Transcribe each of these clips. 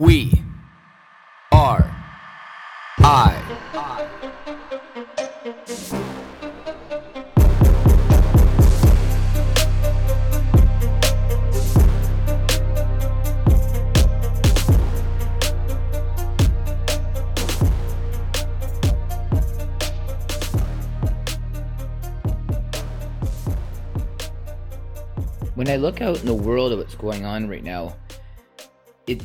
We are I. When I look out in the world of what's going on right now, it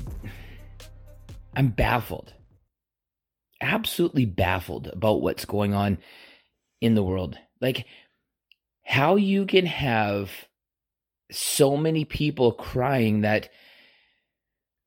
I'm baffled. Absolutely baffled about what's going on in the world. Like how you can have so many people crying that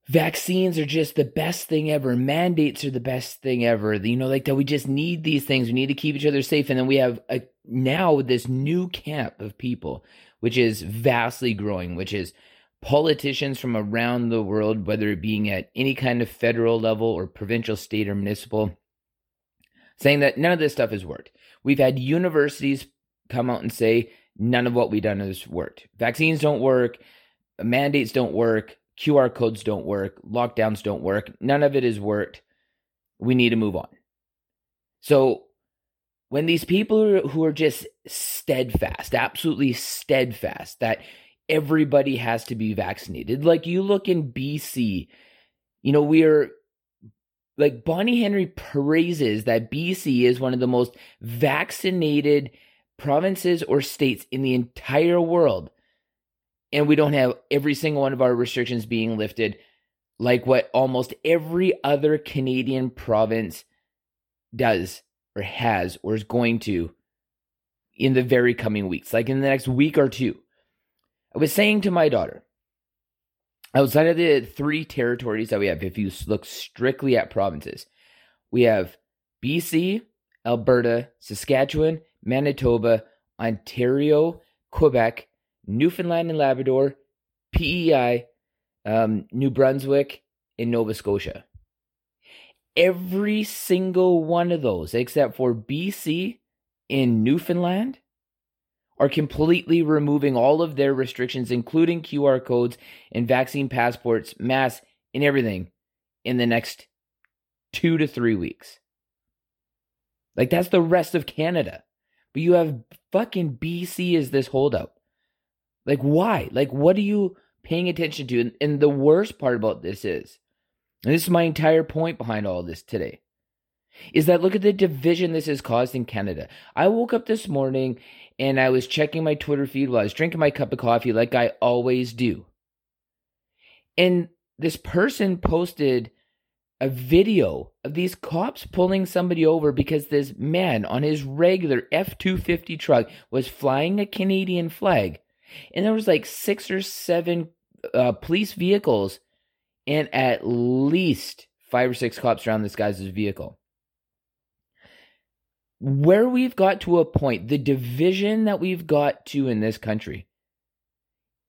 vaccines are just the best thing ever mandates are the best thing ever you know like that we just need these things we need to keep each other safe and then we have a, now this new camp of people which is vastly growing which is politicians from around the world whether it being at any kind of federal level or provincial state or municipal saying that none of this stuff has worked we've had universities come out and say none of what we've done has worked vaccines don't work mandates don't work QR codes don't work, lockdowns don't work, none of it has worked. We need to move on. So, when these people who are just steadfast, absolutely steadfast, that everybody has to be vaccinated, like you look in BC, you know, we are like Bonnie Henry praises that BC is one of the most vaccinated provinces or states in the entire world. And we don't have every single one of our restrictions being lifted like what almost every other Canadian province does or has or is going to in the very coming weeks, like in the next week or two. I was saying to my daughter, outside of the three territories that we have, if you look strictly at provinces, we have BC, Alberta, Saskatchewan, Manitoba, Ontario, Quebec, Newfoundland and Labrador, PEI, um, New Brunswick, and Nova Scotia. Every single one of those, except for BC and Newfoundland, are completely removing all of their restrictions, including QR codes and vaccine passports, masks, and everything in the next two to three weeks. Like, that's the rest of Canada. But you have fucking BC as this holdout. Like, why? Like, what are you paying attention to? And, and the worst part about this is, and this is my entire point behind all this today, is that look at the division this has caused in Canada. I woke up this morning and I was checking my Twitter feed while I was drinking my cup of coffee, like I always do. And this person posted a video of these cops pulling somebody over because this man on his regular F 250 truck was flying a Canadian flag and there was like six or seven uh, police vehicles and at least five or six cops around this guy's vehicle where we've got to a point the division that we've got to in this country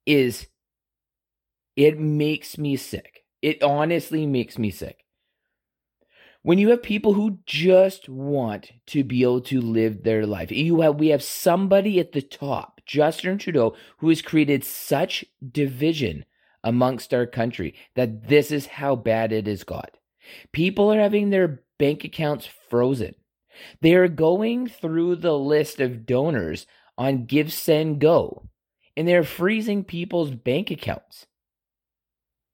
is it makes me sick it honestly makes me sick when you have people who just want to be able to live their life you have we have somebody at the top Justin Trudeau, who has created such division amongst our country that this is how bad it has got. People are having their bank accounts frozen. They are going through the list of donors on Give Send Go, and they're freezing people's bank accounts.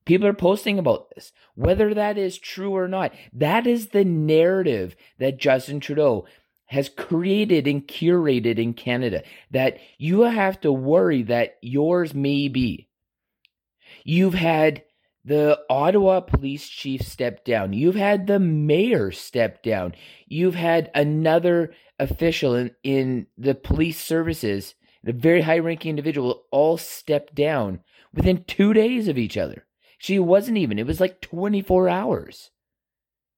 People are posting about this. Whether that is true or not, that is the narrative that Justin Trudeau has created and curated in Canada that you have to worry that yours may be. You've had the Ottawa police chief stepped down. You've had the mayor step down. You've had another official in, in the police services, a very high ranking individual, all step down within two days of each other. She wasn't even, it was like 24 hours.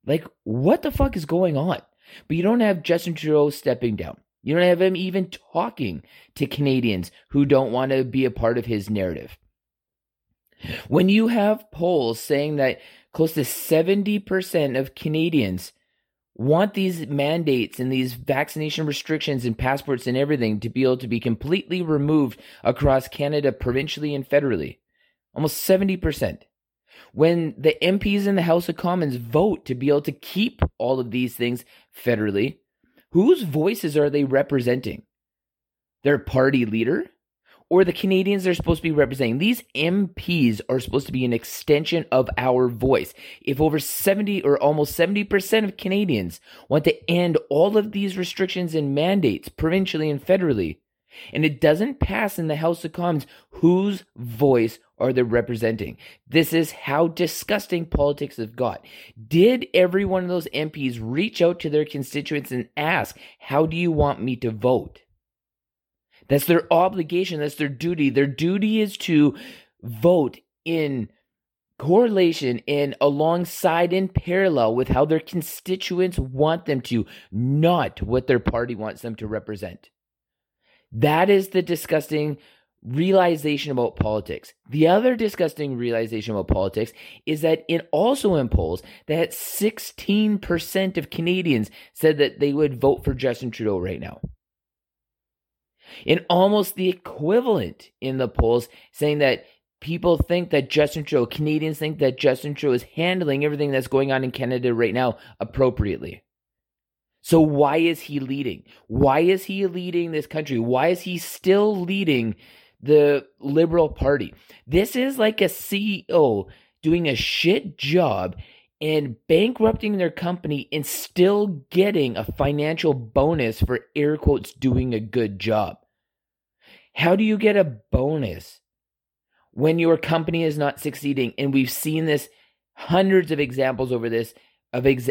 Like, what the fuck is going on? But you don't have Justin Trudeau stepping down. You don't have him even talking to Canadians who don't want to be a part of his narrative. When you have polls saying that close to 70% of Canadians want these mandates and these vaccination restrictions and passports and everything to be able to be completely removed across Canada, provincially and federally, almost 70%. When the MPs in the House of Commons vote to be able to keep all of these things federally, whose voices are they representing? Their party leader? Or the Canadians they're supposed to be representing. These MPs are supposed to be an extension of our voice. If over 70 or almost 70% of Canadians want to end all of these restrictions and mandates provincially and federally, and it doesn't pass in the House of Commons, whose voice are they representing? This is how disgusting politics have got. Did every one of those MPs reach out to their constituents and ask, How do you want me to vote? That's their obligation. That's their duty. Their duty is to vote in correlation and alongside in parallel with how their constituents want them to, not what their party wants them to represent. That is the disgusting realization about politics. The other disgusting realization about politics is that it also in polls that 16% of Canadians said that they would vote for Justin Trudeau right now in almost the equivalent in the polls, saying that people think that Justin Trudeau, Canadians think that Justin Trudeau is handling everything that's going on in Canada right now appropriately. So why is he leading? Why is he leading this country? Why is he still leading the Liberal Party? This is like a CEO doing a shit job and bankrupting their company and still getting a financial bonus for air quotes doing a good job. How do you get a bonus when your company is not succeeding? And we've seen this hundreds of examples over this of ex-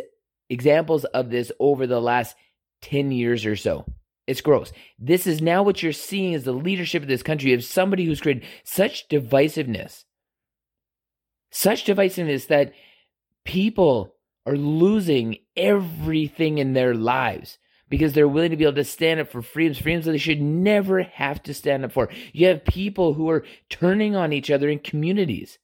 examples of this over the last 10 years or so. It's gross. This is now what you're seeing as the leadership of this country of somebody who's created such divisiveness. Such divisiveness that people are losing everything in their lives because they're willing to be able to stand up for freedoms, freedoms that they should never have to stand up for. You have people who are turning on each other in communities.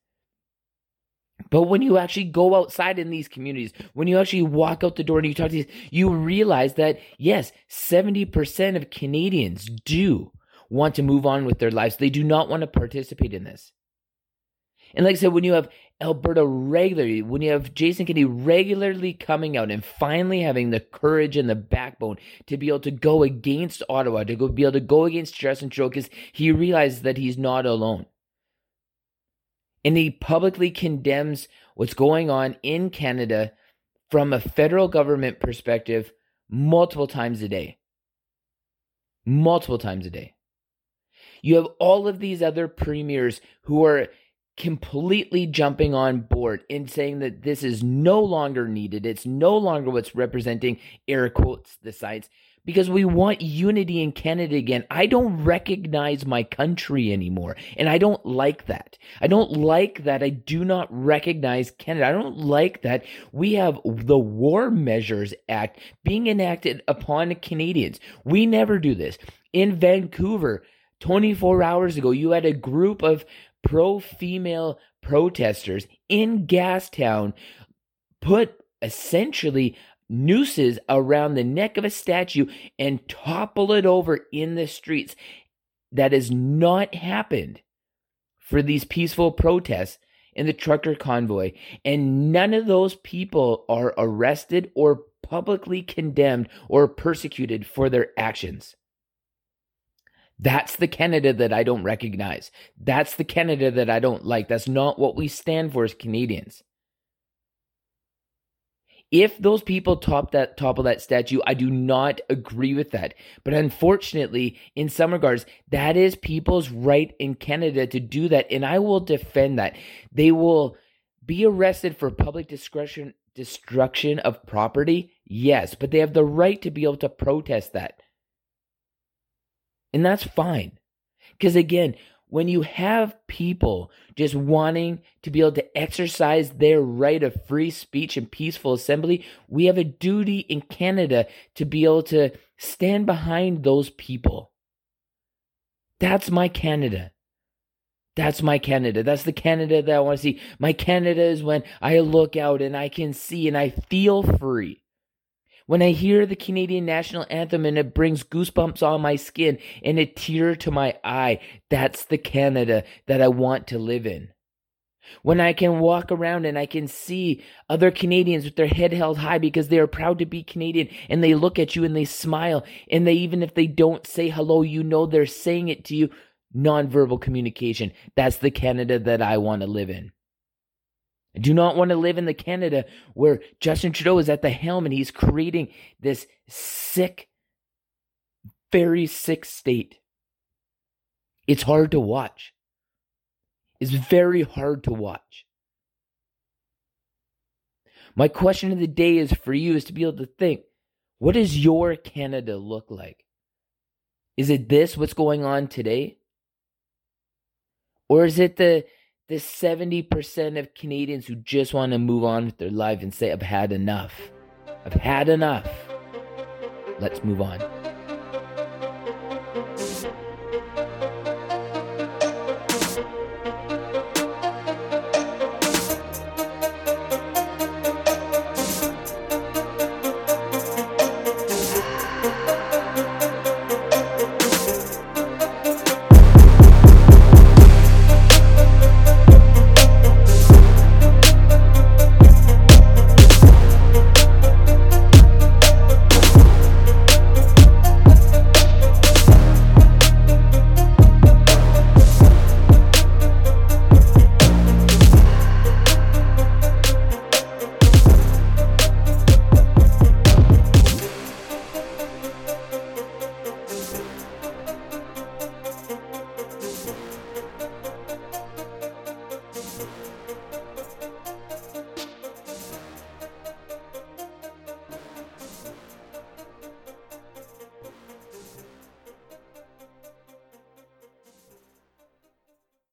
But when you actually go outside in these communities, when you actually walk out the door and you talk to these, you realize that yes, 70% of Canadians do want to move on with their lives. They do not want to participate in this. And like I said, when you have Alberta regularly, when you have Jason Kenney regularly coming out and finally having the courage and the backbone to be able to go against Ottawa, to go be able to go against Justin Trudeau, because he realizes that he's not alone. And he publicly condemns what's going on in Canada from a federal government perspective multiple times a day. Multiple times a day. You have all of these other premiers who are completely jumping on board and saying that this is no longer needed. It's no longer what's representing air quotes the sites because we want unity in Canada again. I don't recognize my country anymore. And I don't like that. I don't like that I do not recognize Canada. I don't like that we have the War Measures Act being enacted upon Canadians. We never do this. In Vancouver, 24 hours ago, you had a group of pro female protesters in Gastown put essentially nooses around the neck of a statue and topple it over in the streets. That has not happened for these peaceful protests in the trucker convoy. And none of those people are arrested or publicly condemned or persecuted for their actions. That's the Canada that I don't recognize. That's the Canada that I don't like. That's not what we stand for as Canadians. If those people top that topple that statue, I do not agree with that. But unfortunately, in some regards, that is people's right in Canada to do that, and I will defend that. They will be arrested for public discretion destruction of property, yes, but they have the right to be able to protest that. And that's fine. Because again, when you have people just wanting to be able to exercise their right of free speech and peaceful assembly, we have a duty in Canada to be able to stand behind those people. That's my Canada. That's my Canada. That's the Canada that I want to see. My Canada is when I look out and I can see and I feel free. When I hear the Canadian national anthem and it brings goosebumps on my skin and a tear to my eye, that's the Canada that I want to live in. When I can walk around and I can see other Canadians with their head held high because they are proud to be Canadian and they look at you and they smile and they even if they don't say hello, you know they're saying it to you. Nonverbal communication. That's the Canada that I want to live in. I do not want to live in the Canada where Justin Trudeau is at the helm and he's creating this sick, very sick state. It's hard to watch. It's very hard to watch. My question of the day is for you is to be able to think what does your Canada look like? Is it this, what's going on today? Or is it the the 70% of Canadians who just want to move on with their life and say, I've had enough. I've had enough. Let's move on.